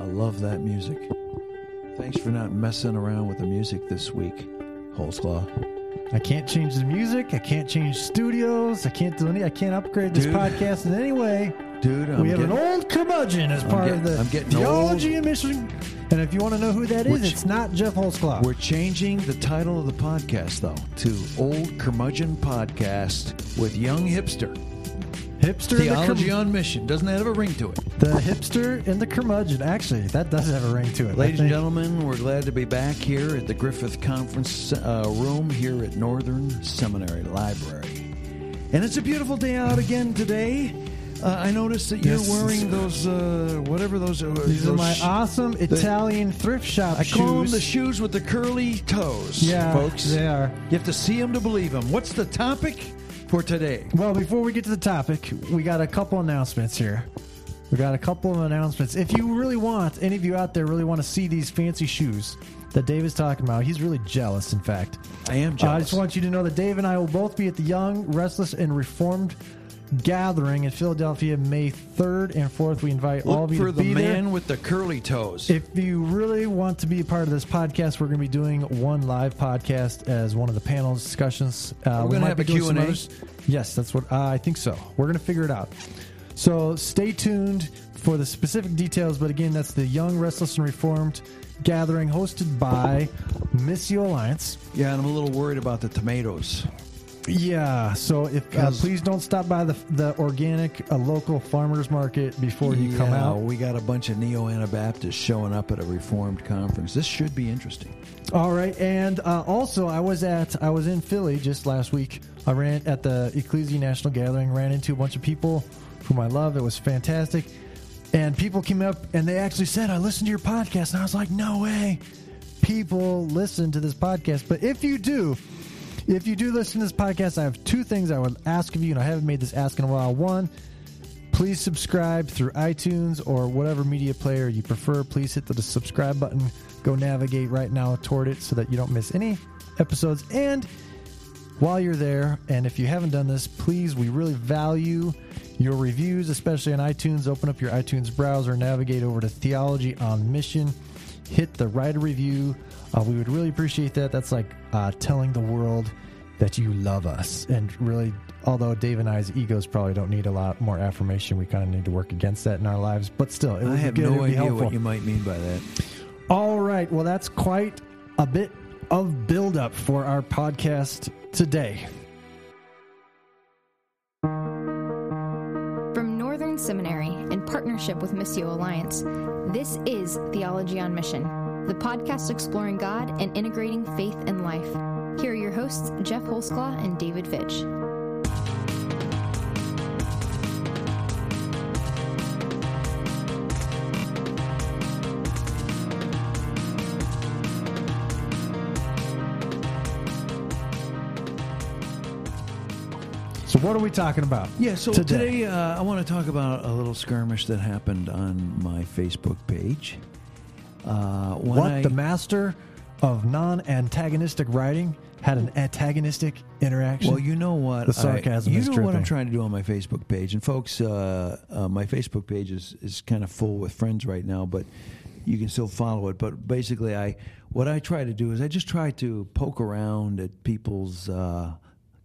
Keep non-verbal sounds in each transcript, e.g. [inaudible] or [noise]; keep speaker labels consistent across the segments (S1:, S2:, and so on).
S1: I love that music. Thanks for not messing around with the music this week, Holsclaw.
S2: I can't change the music. I can't change studios. I can't do any. I can't upgrade this
S1: Dude.
S2: podcast in any way.
S1: Dude, I'm
S2: we have
S1: getting,
S2: an old curmudgeon as part
S1: getting-
S2: of the
S1: I'm getting
S2: theology and mission. And if you want to know who that is, it's not Jeff Holsclaw.
S1: We're changing the title of the podcast, though, to Old Curmudgeon Podcast with Young Hipster.
S2: Hipster. and the
S1: Theology on Mission. Doesn't that have a ring to it?
S2: The hipster and the curmudgeon. Actually, that does have a ring to it.
S1: Ladies and gentlemen, we're glad to be back here at the Griffith Conference uh, Room here at Northern Seminary Library. And it's a beautiful day out again today. Uh, I noticed that you're
S2: Yes.
S1: wearing those, uh, whatever those are.
S2: These are my awesome Italian thrift shop
S1: I
S2: shoes.
S1: call them the shoes with the curly toes,
S2: yeah,
S1: folks.
S2: they are.
S1: You have to see them to believe them. What's the topic for today?
S2: Well, before we get to the topic, we got a couple announcements here. We got a couple of announcements. If you really want, any of you out there really want to see these fancy shoes that Dave is talking about, he's really jealous, in fact.
S1: I am
S2: Uh, I just want you to know that Dave and I will both be at the Young, Restless, and Reformed gathering in Philadelphia May 3rd and 4th. We invite all of you
S1: for
S2: to
S1: the
S2: be there.
S1: man with the curly toes.
S2: If you really want to be a part of this podcast, we're going to be doing one live podcast as one of the panel discussions. Uh,
S1: We're
S2: we
S1: gonna
S2: might
S1: have a Q&A?
S2: Yes, that's what uh, I think so. We're going to figure it out. So stay tuned for the specific details. But again, that's the Young, Restless, and Reformed gathering hosted by Missio Alliance.
S1: yeah, and I'm a little worried about the tomatoes.
S2: Yeah. So if uh, please don't stop by the the organic uh, local farmers market before you come out.
S1: We got a bunch of neo Anabaptists showing up at a Reformed conference. This should be interesting.
S2: All right, and uh, also I was at I was in Philly just last week. I ran at the Ecclesia National Gathering, ran into a bunch of people whom I love. It was fantastic, and people came up and they actually said, "I listened to your podcast," and I was like, "No way." People listen to this podcast, but if you do, if you do listen to this podcast, I have two things I would ask of you, and I haven't made this ask in a while. One, please subscribe through iTunes or whatever media player you prefer. Please hit the subscribe button. Go navigate right now toward it so that you don't miss any episodes. And while you're there, and if you haven't done this, please, we really value your reviews, especially on iTunes. Open up your iTunes browser, navigate over to Theology on Mission, hit the write a review. Uh, we would really appreciate that. That's like uh, telling the world that you love us. And really, although Dave and I's egos probably don't need a lot more affirmation, we kind of need to work against that in our lives. But still, it would
S1: I
S2: be
S1: have
S2: good.
S1: no
S2: be
S1: idea
S2: helpful.
S1: what you might mean by that.
S2: All right. Well, that's quite a bit of buildup for our podcast today.
S3: From Northern Seminary, in partnership with Missio Alliance, this is Theology on Mission, the podcast exploring God and integrating faith and life. Here are your hosts, Jeff Holsclaw and David Fitch.
S2: What are we talking about?
S1: Yeah, so
S2: Today.
S1: today, uh, I want to talk about a little skirmish that happened on my Facebook page. Uh,
S2: What
S1: I,
S2: the master of non-antagonistic writing had an antagonistic interaction.
S1: Well, you know what?
S2: The sarcasm
S1: I, you
S2: is
S1: know what I'm trying to do on my Facebook page, and folks, uh, uh, my Facebook page is is kind of full with friends right now, but you can still follow it. But basically, I what I try to do is I just try to poke around at people's. Uh,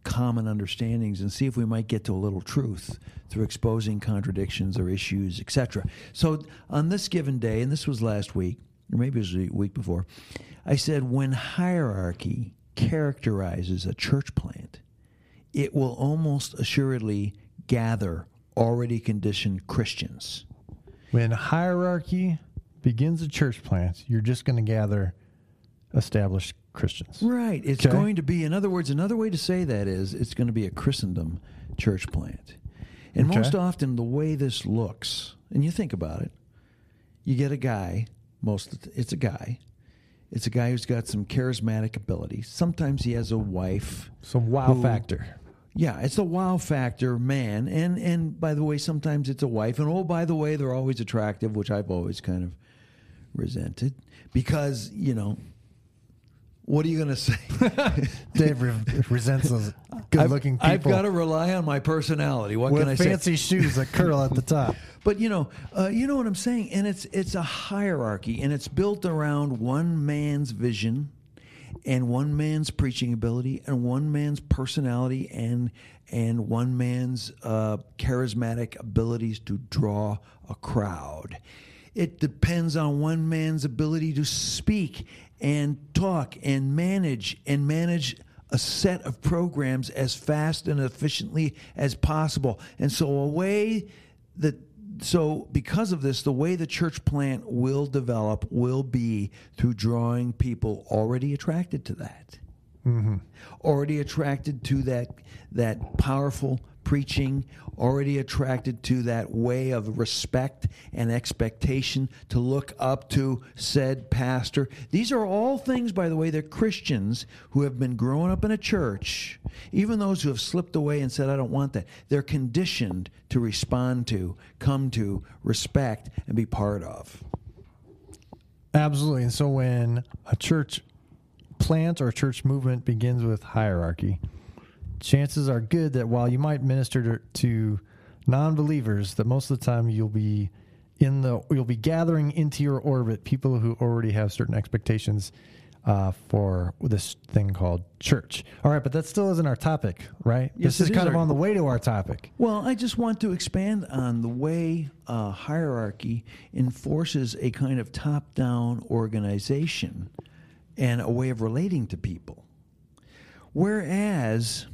S1: common understandings and see if we might get to a little truth through exposing contradictions or issues etc so on this given day and this was last week or maybe it was the week before i said when hierarchy characterizes a church plant it will almost assuredly gather already conditioned Christians.
S2: when hierarchy begins a church plant, you're just going to gather established Christians.
S1: Right. It's
S2: Okay.
S1: going to be, in other words, another way to say that is it's going to be a Christendom church plant. And
S2: Okay.
S1: most often, the way this looks, and you think about it, you get a guy, most of the, it's a guy. It's a guy who's got some charismatic abilities. Sometimes he has a wife.
S2: Some wow
S1: Who-
S2: factor.
S1: Yeah, it's a wow factor, man. And and by the way, sometimes it's a wife. And oh, by the way, they're always attractive, which I've always kind of resented because you know What are you going to say? [laughs]
S2: Dave re- resents those good-looking people
S1: I've got to rely on my personality. What can I say?
S2: fancy shoes that curl at the [laughs] top.
S1: But you know, uh, you know what I'm saying, and it's it's a hierarchy, and it's built around one man's vision, and one man's preaching ability, and one man's personality, and and one man's uh, charismatic abilities to draw a crowd. It depends on one man's ability to speak and talk and manage and manage a set of programs as fast and efficiently as possible. And so a way that so because of this the way the church plant will develop will be through drawing people already attracted to that mm-hmm. already attracted to that that powerful preaching already attracted to that way of respect and expectation to look up to said pastor these are all things by the way that christians who have been growing up in a church even those who have slipped away and said i don't want that they're conditioned to respond to come to respect and be part of
S2: Absolutely. And so when a church plant or church movement begins with hierarchy, chances are good that while you might minister to, non-believers, that most of the time you'll be in the you'll be gathering into your orbit people who already have certain expectations uh, for this thing called church. All right, but that still isn't our topic, right?
S1: Yes,
S2: this is
S1: it is
S2: kind of
S1: our-
S2: on the way to our topic.
S1: Well, I just want to expand on the way uh, hierarchy enforces a kind of top down organization and a way of relating to people. Whereas,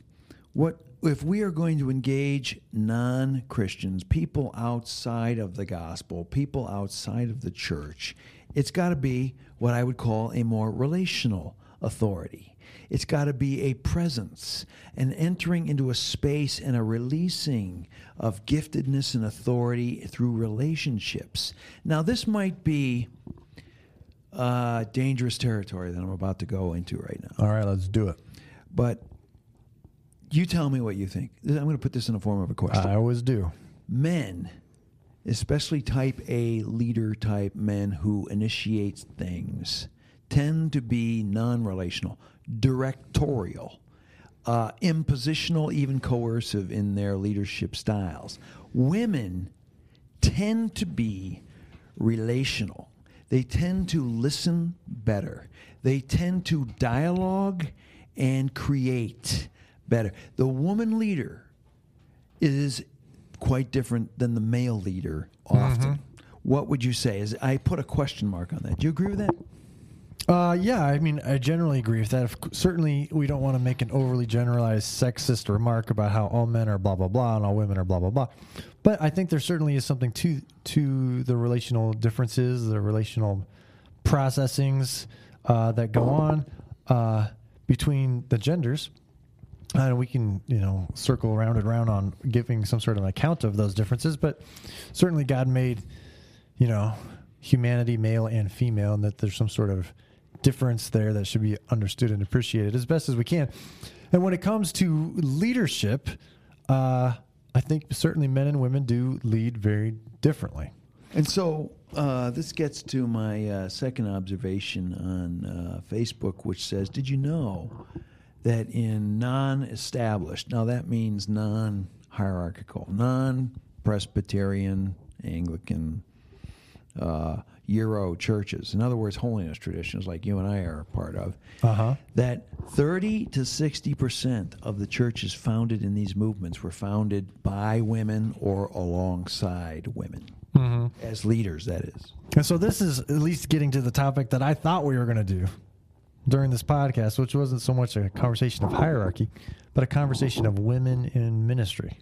S1: what if we are going to engage non Christians, people outside of the gospel, people outside of the church, it's got to be what I would call a more relational authority. It's got to be a presence, an entering into a space and a releasing of giftedness and authority through relationships. Now, this might be uh, dangerous territory that I'm about to go into right now.
S2: All right, let's do it.
S1: But you tell me what you think. I'm going to put this in the form of a question.
S2: I always do.
S1: men, especially type A leader type men who initiates things, tend to be non-relational, directorial, uh, impositional, even coercive in their leadership styles. Women tend to be relational. They tend to listen better. They tend to dialogue and create better. The woman leader is quite different than the male leader often. What would you say? Is I put a question mark on that. Do you agree with that?
S2: Uh, yeah, I mean, I generally agree with that. C- Certainly, we don't want to make an overly generalized sexist remark about how all men are blah blah blah and all women are blah blah blah. But I think there certainly is something to to the relational differences, the relational processings uh, that go on uh, between the genders. And we can, you know, circle around and around on giving some sort of an account of those differences. But certainly, God made you know, humanity, male and female, and that there's some sort of difference there that should be understood and appreciated as best as we can. And when it comes to leadership, uh, I think certainly men and women do lead very differently.
S1: And so uh, this gets to my uh, second observation on uh, Facebook, which says, Did you know that in non established, now that means non hierarchical, non Presbyterian, Anglican, uh, Euro churches, in other words, holiness traditions like you and I are a part of,
S2: Uh-huh.
S1: that 30 to 60% of the churches founded in these movements were founded by women or alongside women. As leaders, that is.
S2: And so this is at least getting to the topic that I thought we were going to do during this podcast, which wasn't so much a conversation of hierarchy, but a conversation of women in ministry.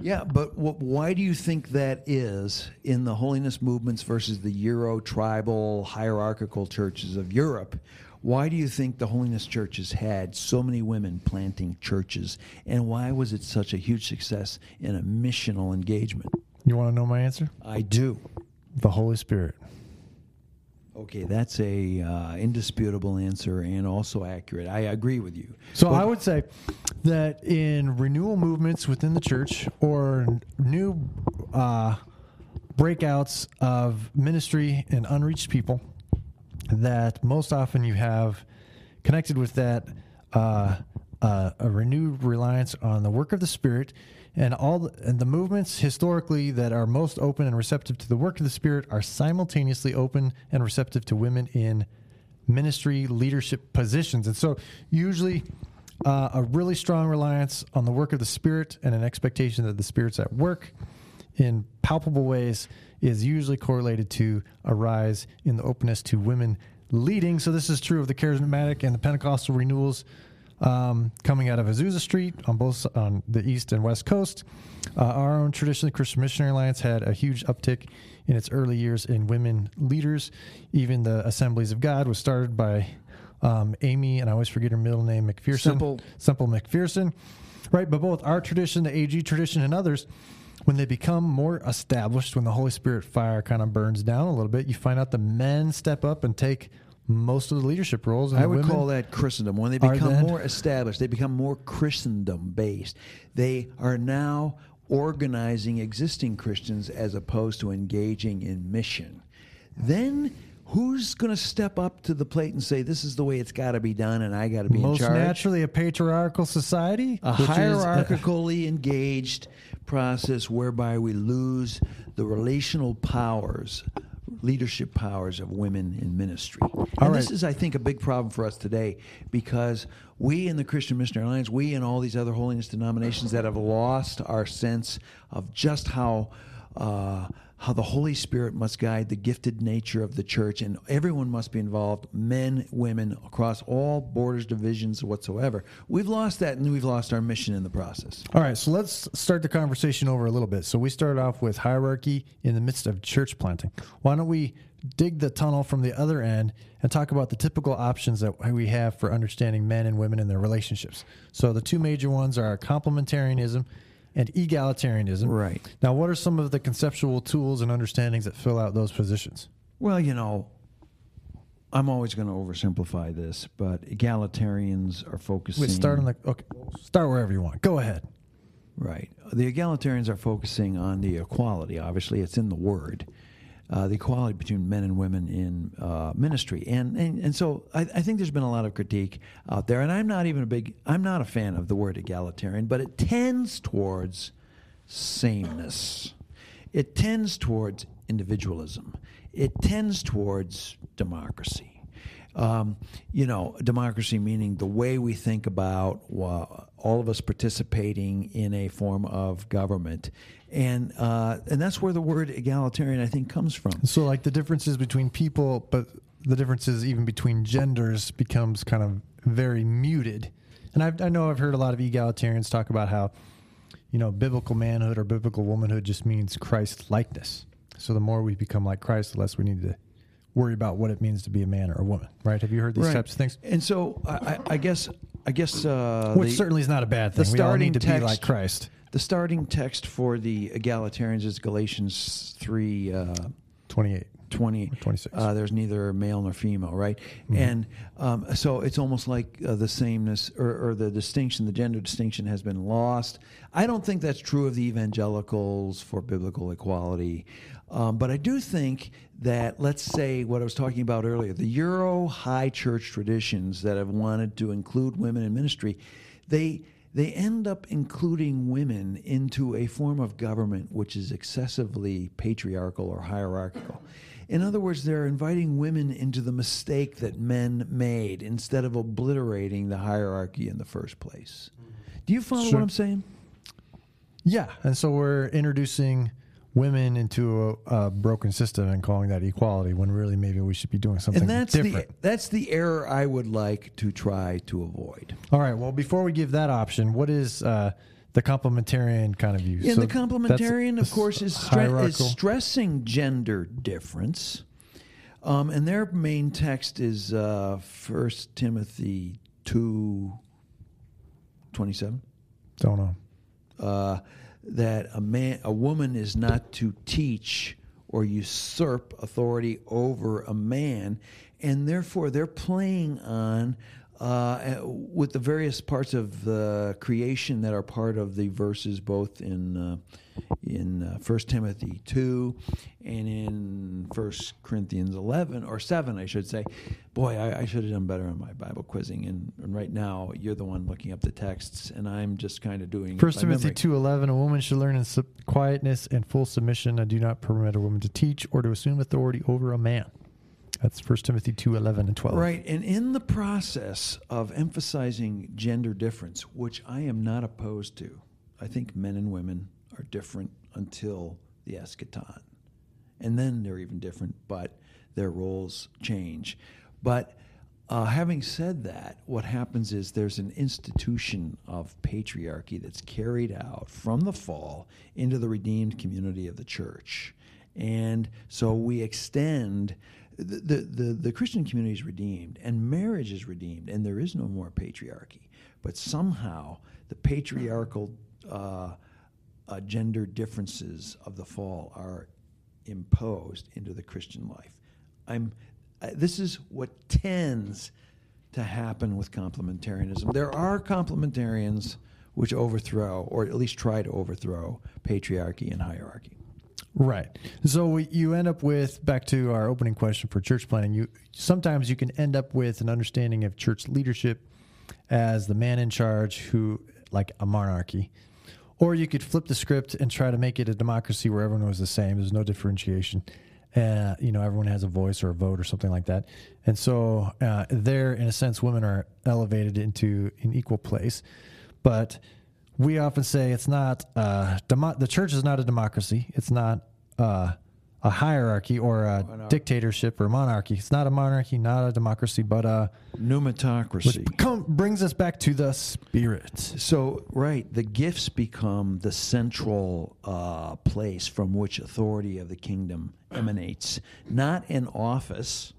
S1: Yeah, but wh- why do you think that is in the holiness movements versus the Euro tribal hierarchical churches of Europe? Why do you think the holiness churches had so many women planting churches? And why was it such a huge success in a missional engagement?
S2: You want to know my answer?
S1: I do.
S2: The Holy Spirit.
S1: Okay, that's a uh, indisputable answer and also accurate. I agree with you.
S2: So I would say that in renewal movements within the church or new uh, breakouts of ministry and unreached people, that most often you have connected with that, uh, uh, a renewed reliance on the work of the Spirit. And all the, and the movements historically that are most open and receptive to the work of the Spirit are simultaneously open and receptive to women in ministry leadership positions. And so, usually, uh, a really strong reliance on the work of the Spirit and an expectation that the Spirit's at work in palpable ways is usually correlated to a rise in the openness to women leading. So, this is true of the charismatic and the Pentecostal renewals um, coming out of Azusa Street on both on the east and west coast. Uh, our own tradition, the Christian Missionary Alliance, had a huge uptick in its early years in women leaders. Even the Assemblies of God was started by um, Amy, and I always forget her middle name, McPherson.
S1: Simple.
S2: Semple McPherson. Right, but both our tradition, the AG tradition, and others, when they become more established, when the Holy Spirit fire kind of burns down a little bit, you find out the men step up and take most of the leadership roles.
S1: I would call that Christendom. When they become more established, they become more Christendom based. They are now organizing existing Christians as opposed to engaging in mission. Then who's going to step up to the plate and say, this is the way it's got to be done and I got to be
S2: most
S1: in charge?
S2: naturally a patriarchal society,
S1: a
S2: is- uh,
S1: hierarchically engaged process whereby we lose the relational powers, leadership powers of women in ministry. and this is, I think, a big problem for us today because we in the Christian Missionary Alliance, we in all these other holiness denominations that have lost our sense of just how. Uh, how the Holy Spirit must guide the gifted nature of the church, and everyone must be involved men, women, across all borders, divisions whatsoever. We've lost that, and we've lost our mission in the process.
S2: All right, so let's start the conversation over a little bit. So we started off with hierarchy in the midst of church planting. Why don't we dig the tunnel from the other end and talk about the typical options that we have for understanding men and women and their relationships? So the two major ones are complementarianism and egalitarianism.
S1: Right.
S2: Now, what are some of the conceptual tools and understandings that fill out those positions?
S1: Well, you know, I'm always going to oversimplify this, but egalitarians are focusing.
S2: Wait, start on the okay. Start wherever you want. Go ahead.
S1: Right. The egalitarians are focusing on the equality. Obviously, it's in the word. Uh, the equality between men and women in uh, ministry, and, and and so I, I think there's been a lot of critique out there, and I'm not even a big, I'm not a fan of the word egalitarian, but it tends towards sameness. It tends towards individualism. It tends towards democracy. Um, you know, democracy meaning the way we think about uh, all of us participating in a form of government, and uh, and that's where the word egalitarian I think comes from.
S2: So, like the differences between people, but the differences even between genders becomes kind of very muted. And I've, I know I've heard a lot of egalitarians talk about how, you know, biblical manhood or biblical womanhood just means Christ likeness. So the more we become like Christ, the less we need to worry about what it means to be a man or a woman. Right? Have you heard these
S1: Right.
S2: types of things?
S1: And so I, I- guess I guess uh,
S2: Which
S1: the-
S2: certainly is not a bad
S1: the
S2: thing. We all
S1: starting
S2: need to
S1: text,
S2: be like Christ.
S1: The starting text for the egalitarians is Galatians three. Uh,
S2: 28.
S1: 20
S2: 26.
S1: uh, there's neither male nor female right and um, so it's almost like uh, the sameness or, or the distinction the gender distinction has been lost i don't think that's true of the evangelicals for biblical equality um, but i do think that let's say what i was talking about earlier the euro high church traditions that have wanted to include women in ministry they they end up including women into a form of government which is excessively patriarchal or hierarchical. In other words, they're inviting women into the mistake that men made instead of obliterating the hierarchy in the first place. Do you follow
S2: Sure.
S1: what I'm saying?
S2: Yeah, and so we're introducing women into a, a broken system and calling that equality when really maybe we should be doing something
S1: And that's
S2: different.
S1: the that's the error I would like to try to avoid.
S2: All right. Well, before we give that option, what is uh, the complementarian kind of view?
S1: And
S2: So
S1: the complementarian, of course, is, stre- is stressing gender difference. Um, and their main text is uh, 1 Timothy 2 27.
S2: Don't know.
S1: Uh, that a man, a woman is not to teach or usurp authority over a man, and therefore they're playing on uh, with the various parts of the creation that are part of the verses, both in uh, in uh, First Timothy two and in First Corinthians eleven or seven, I should say. Boy, I, I should have done better on my Bible quizzing. And, and, right now, you're the one looking up the texts, and I'm just kind of doing
S2: First Timothy two eleven. A woman should learn in sub- quietness and full submission. I do not permit a woman to teach or to assume authority over a man. That's First Timothy 2 11 and 12.
S1: Right. And in the process of emphasizing gender difference, which I am not opposed to, I think men and women are different until the eschaton. And then they're even different, but their roles change. But uh, having said that, what happens is there's an institution of patriarchy that's carried out from the fall into the redeemed community of the church. And so we extend the, the, the, Christian community is redeemed and marriage is redeemed and there is no more patriarchy. But somehow the patriarchal uh, uh, gender differences of the fall are imposed into the Christian life. I'm, uh, this is what tends to happen with complementarianism. There are complementarians which overthrow, or at least try to overthrow, patriarchy and hierarchy.
S2: Right. So you end up with back to our opening question for church planning. You sometimes you can end up with an understanding of church leadership as the man in charge who like a monarchy. Or you could flip the script and try to make it a democracy where everyone was the same. There's no differentiation. Uh, you know, everyone has a voice or a vote or something like that. And so uh, there, in a sense, women are elevated into an equal place. But we often say it's not uh, demo- the church is not a democracy. It's not uh, a hierarchy or a Monar- dictatorship or monarchy. It's not a monarchy, not a democracy, but a
S1: pneumatocracy.
S2: Which come, brings us back to the spirit.
S1: So, right, the gifts become the central uh, place from which authority of the kingdom emanates, not an office,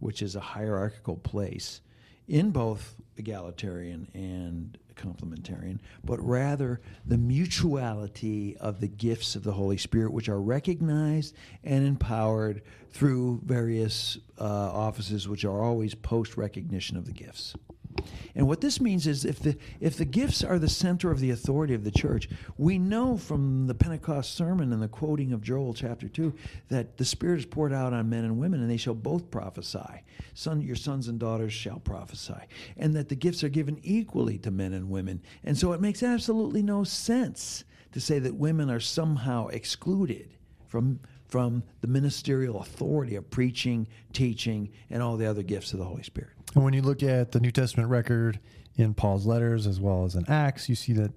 S1: which is a hierarchical place, in both egalitarian and complementarian, but rather the mutuality of the gifts of the Holy Spirit, which are recognized and empowered through various uh, offices, which are always post recognition of the gifts. And what this means is if the if the gifts are the center of the authority of the church, we know from the Pentecost sermon and the quoting of Joel chapter 2 that the spirit is poured out on men and women and they shall both prophesy. Son your sons and daughters shall prophesy. And that the gifts are given equally to men and women. And so it makes absolutely no sense to say that women are somehow excluded from from the ministerial authority of preaching, teaching, and all the other gifts of the Holy Spirit.
S2: And when you look at the New Testament record in Paul's letters as well as in Acts, you see that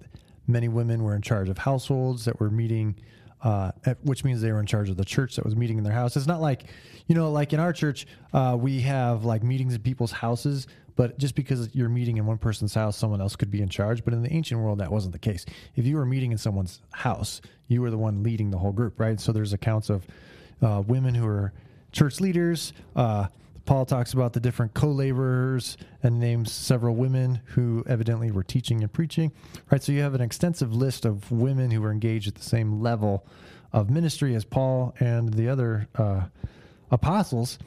S2: many women were in charge of households that were meeting, uh, which means they were in charge of the church that was meeting in their house. It's not like, you know, like in our church, uh, we have like meetings in people's houses, but just because you're meeting in one person's house, someone else could be in charge. But in the ancient world, that wasn't the case. If you were meeting in someone's house, you were the one leading the whole group, right? So there's accounts of uh, women who are church leaders. Paul talks about the different co laborers and names several women who evidently were teaching and preaching. Right, so you have an extensive list of women who were engaged at the same level of ministry as Paul and the other uh, apostles.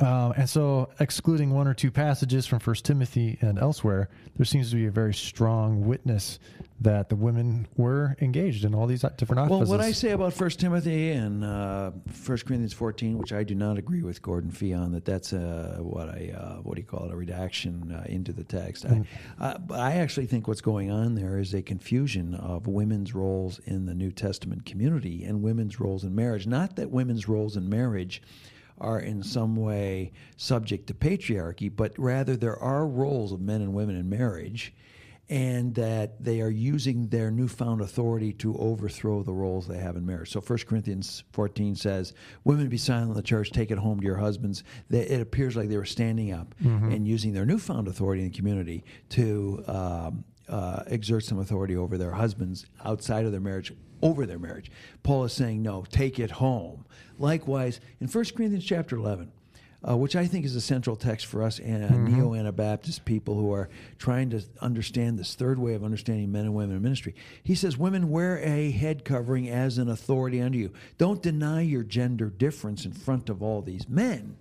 S2: Uh, and so, excluding one or two passages from First Timothy and elsewhere, there seems to be a very strong witness that the women were engaged in all these different offices.
S1: Well, what I say about First Timothy and uh, First Corinthians fourteen, which I do not agree with Gordon Fee on, that that's a what I uh, what do you call it a redaction uh, into the text. Mm. I, I actually think what's going on there is a confusion of women's roles in the New Testament community and women's roles in marriage. Not that women's roles in marriage are in some way subject to patriarchy, but rather there are roles of men and women in marriage and that they are using their newfound authority to overthrow the roles they have in marriage. So 1 Corinthians 14 says, Women be silent in the church, take it home to your husbands. It appears like they were standing up mm-hmm. and using their newfound authority in the community to um, uh, exert some authority over their husbands outside of their marriage, over their marriage. Paul is saying, No, take it home. Likewise, in 1 Corinthians chapter 11, uh, which I think is a central text for us and mm-hmm. neo Anabaptist people who are trying to understand this third way of understanding men and women in ministry. He says, Women, wear a head covering as an authority unto you. Don't deny your gender difference in front of all these men.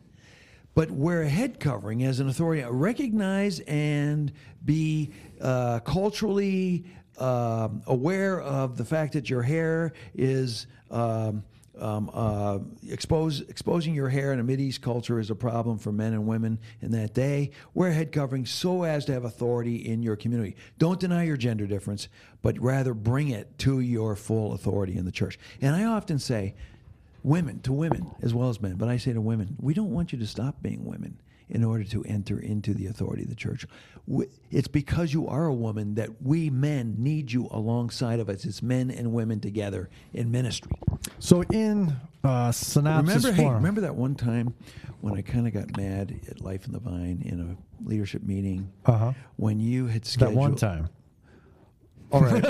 S1: But wear a head covering as an authority. Recognize and be uh, culturally uh, aware of the fact that your hair is. Um, um, uh, expose, exposing your hair in a Mideast culture is a problem for men and women in that day. Wear head covering so as to have authority in your community. Don't deny your gender difference, but rather bring it to your full authority in the church. And I often say, women to women as well as men, but I say to women, we don't want you to stop being women in order to enter into the authority of the church. It's because you are a woman that we men need you alongside of us. It's men and women together in ministry.
S2: So in uh, synopsis
S1: remember,
S2: form,
S1: hey, remember that one time when I kind of got mad at Life on the Vine in a leadership meeting
S2: uh-huh.
S1: when you had scheduled
S2: that one time. [laughs]
S1: All right,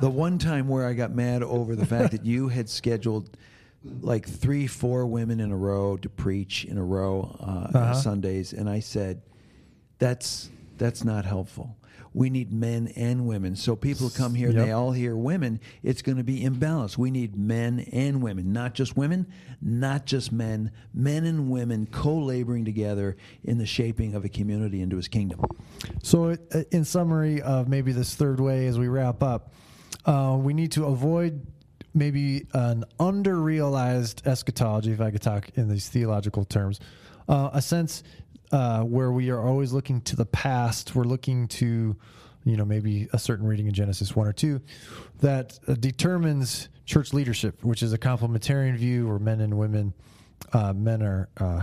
S1: the one time where I got mad over the fact that you had scheduled like three, four women in a row to preach in a row uh, uh-huh. Sundays, and I said, "That's that's not helpful. We need men and women. So people come here, yep. they all hear women. It's going to be imbalanced. We need men and women, not just women, not just men. Men and women co-laboring together in the shaping of a community into His kingdom.
S2: So, uh, in summary of maybe this third way, as we wrap up, uh, we need to avoid maybe an under-realized eschatology, if I could talk in these theological terms, uh, a sense uh, where we are always looking to the past. We're looking to, you know, maybe a certain reading in Genesis one or two that uh, determines church leadership, which is a complementarian view where men and women, uh, men are uh,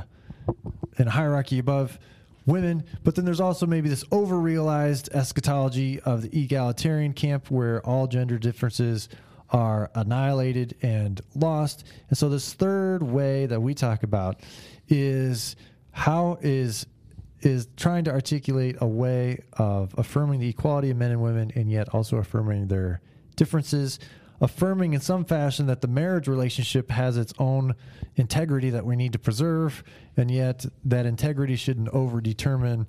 S2: in hierarchy above women. But then there's also maybe this over-realized eschatology of the egalitarian camp where all gender differences are annihilated and lost. And so, this third way that we talk about is how is is trying to articulate a way of affirming the equality of men and women and yet also affirming their differences affirming in some fashion that the marriage relationship has its own integrity that we need to preserve and yet that integrity shouldn't over determine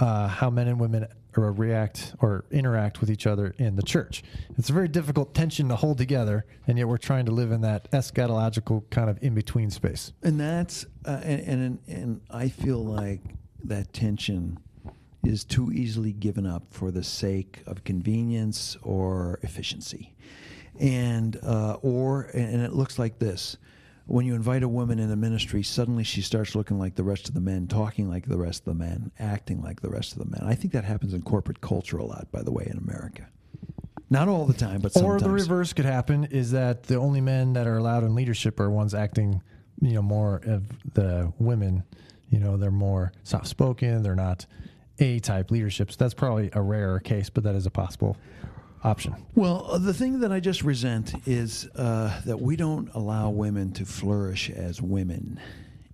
S2: uh, how men and women react or interact with each other in the church. It's a very difficult tension to hold together, and yet we're trying to live in that eschatological kind of in between space.
S1: And that's uh, and, and and I feel like that tension is too easily given up for the sake of convenience or efficiency, and uh, or and it looks like this when you invite a woman in the ministry, suddenly she starts looking like the rest of the men, talking like the rest of the men, acting like the rest of the men. I think that happens in corporate culture a lot, by the way, in America. Not all the time, but sometimes.
S2: Or the reverse could happen is that the only men that are allowed in leadership are ones acting, you know, more of the women. You know, they're more soft spoken, they're not A type leaderships. That's probably a rarer case, but that is a possible option.
S1: Well, uh, the thing that I just resent is uh, that we don't allow women to flourish as women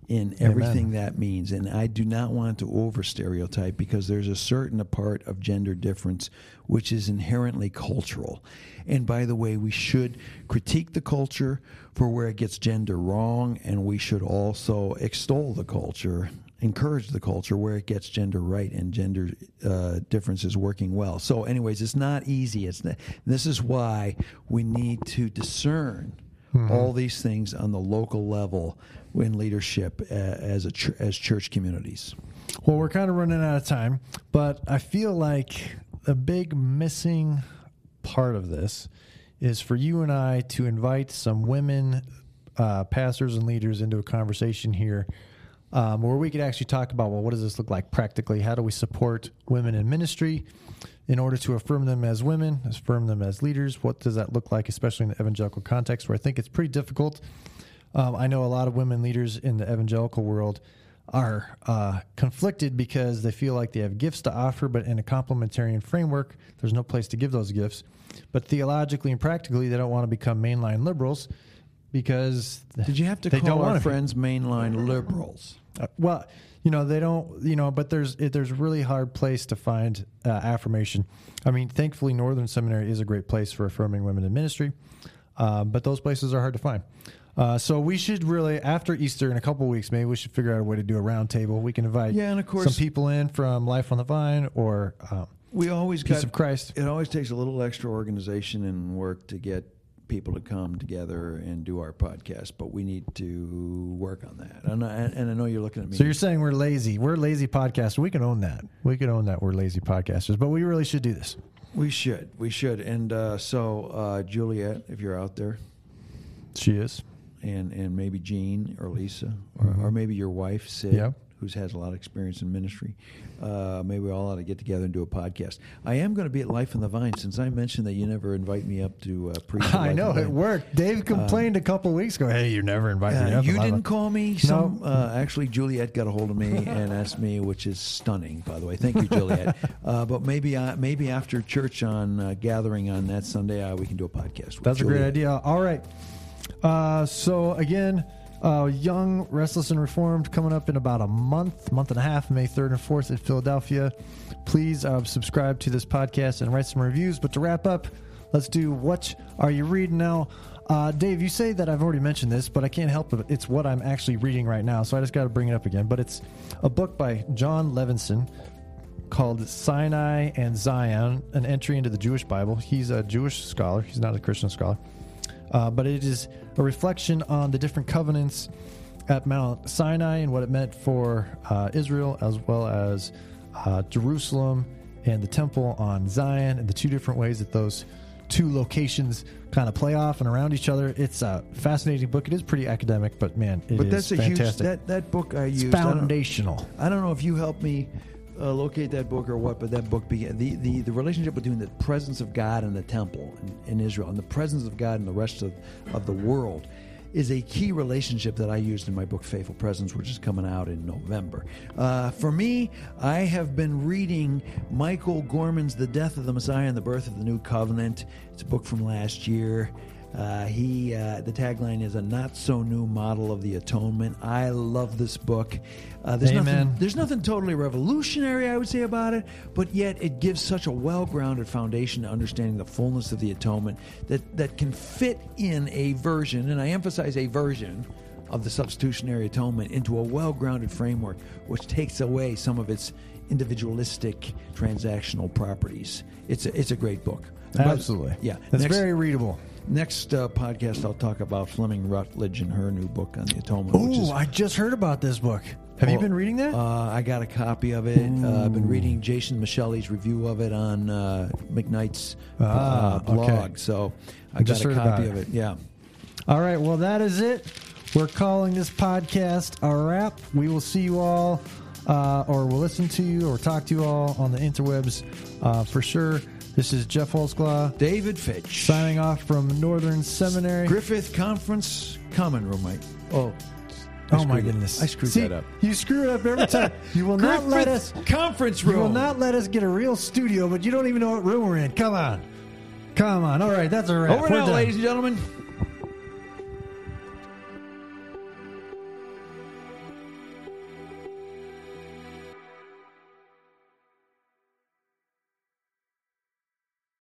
S1: in everything Amen. that means. And I do not want to over stereotype because there's a certain part of gender difference which is inherently cultural. And by the way, we should critique the culture for where it gets gender wrong, and we should also extol the culture encourage the culture where it gets gender right and gender uh, differences working well. So, anyways, it's not easy. It's not, this is why we need to discern mm-hmm. all these things on the local level in leadership uh, as a ch- as church communities.
S2: Well, we're kind of running out of time, but I feel like a big missing part of this is for you and I to invite some women uh, pastors and leaders into a conversation here um, where we could actually talk about well, what does this look like practically? How do we support women in ministry in order to affirm them as women, affirm them as leaders? What does that look like, especially in the evangelical context, where I think it's pretty difficult? Um, I know a lot of women leaders in the evangelical world are uh, conflicted because they feel like they have gifts to offer, but in a complementarian framework, there's no place to give those gifts. But theologically and practically, they don't want to become mainline liberals because
S1: did you have to call our friends mainline liberals?
S2: Uh, well, you know they don't. You know, but there's it, there's really hard place to find uh, affirmation. I mean, thankfully, Northern Seminary is a great place for affirming women in ministry, uh, but those places are hard to find. Uh, so we should really, after Easter in a couple weeks, maybe we should figure out a way to do a roundtable. We can invite
S1: yeah, and of course,
S2: some people in from Life on the Vine or um,
S1: we always
S2: Peace
S1: got,
S2: of Christ.
S1: It always takes a little extra organization and work to get people to come together and do our podcast, but we need to work on that. And I, and I know you're looking at me.
S2: So you're saying we're lazy? We're lazy podcasters. We can own that. We can own that. We're lazy podcasters, but we really should do this.
S1: we should, we should. And uh, so, uh, Juliet, if you're out there,
S2: She is.
S1: and and maybe Jean or Lisa, or, or maybe your wife Sid,
S2: Yep.
S1: Who's has a lot of experience in ministry. Uh, maybe we all ought to get together and do a podcast. I am going to be at Life on the Vine since I mentioned that you never invite me up to uh, preach. [laughs]
S2: I know it worked. Dave complained a couple weeks ago. Hey, you never invited me
S1: Uh,
S2: up.
S1: you didn't call me. Some
S2: No.
S1: uh, actually, Juliet got a hold of me and [laughs] asked me, which is stunning, by the way. Thank you, Juliet. [laughs] uh, but maybe uh, maybe after church on uh, gathering on that Sunday, uh, we can do a podcast.
S2: That's a great idea. All right. Uh, so again, uh, Young, Restless, and Reformed coming up in about a month, month and a half, May 3rd and 4th at Philadelphia. Please uh, subscribe to this podcast and write some reviews. But to wrap up, let's do What Are You Reading Now? Uh, Dave, you say that I've already mentioned this, but I can't help it. It's what I'm actually reading right now, so I just got to bring it up again. But it's a book by John Levenson called Sinai and Zion, an entry into the Jewish Bible. He's a Jewish scholar, he's not a Christian scholar. Uh, but it is a reflection on the different covenants at Mount Sinai and what it meant for uh, Israel, as well as uh, Jerusalem and the temple on Zion, and the two different ways that those two locations kind of play off and around each other. It's a fascinating book. It is pretty academic, but man, it is
S1: But that's a
S2: fantastic.
S1: huge that that book I
S2: it's
S1: used. I don't-
S2: foundational.
S1: I don't know if you helped me uh, locate that book or what, but that book began the, the, the relationship between the presence of God and the temple in, in Israel and the presence of God in the rest of, of the world is a key relationship that I used in my book Faithful Presence, which is coming out in November. Uh, for me, I have been reading Michael Gorman's The Death of the Messiah and the Birth of the New Covenant. It's a book from last year. Uh, he uh, the tagline is a not so new model of the atonement. I love this book. Uh, there's
S2: Amen.
S1: nothing there's nothing totally revolutionary, I would say, about it, but yet it gives such a well-grounded foundation to understanding the fullness of the atonement that that can fit in a version, and I emphasize a version of the substitutionary atonement into a well-grounded framework, which takes away some of its individualistic transactional properties. It's a, it's a great book. But-
S2: Absolutely.
S1: yeah.
S2: It's
S1: Next-
S2: very readable.
S1: Next uh, podcast, I'll talk about Fleming Rutledge and her new book on the atonement.
S2: Ooh, I just heard about this book. Have you been reading that?
S1: Uh, I got a copy of it. Uh, I've been reading Jason Micheli's review of it on uh, McKnight's
S2: Ah,
S1: uh, blog.
S2: okay.
S1: So I,
S2: I
S1: got a copy of
S2: it.
S1: it. Yeah.
S2: All right, well, that is it. We're calling this podcast a wrap. We will see you all, uh, or we'll listen to you, or talk to you all on the interwebs uh, for sure. This is Jeff Holsclaw
S1: David Fitch.
S2: signing off from Northern Seminary.
S1: Griffith Conference Common Room, mate. Oh. I
S2: oh my
S1: screwed it.
S2: goodness!
S1: I screwed
S2: See,
S1: that up.
S2: You screw it up every time. [laughs] You will not let us.
S1: Conference
S2: You will not let us get a real studio, but you don't even know what room we're in. Come on, come on. All right, that's a wrap.
S1: Over
S2: We're
S1: now,
S2: done.
S1: ladies and gentlemen.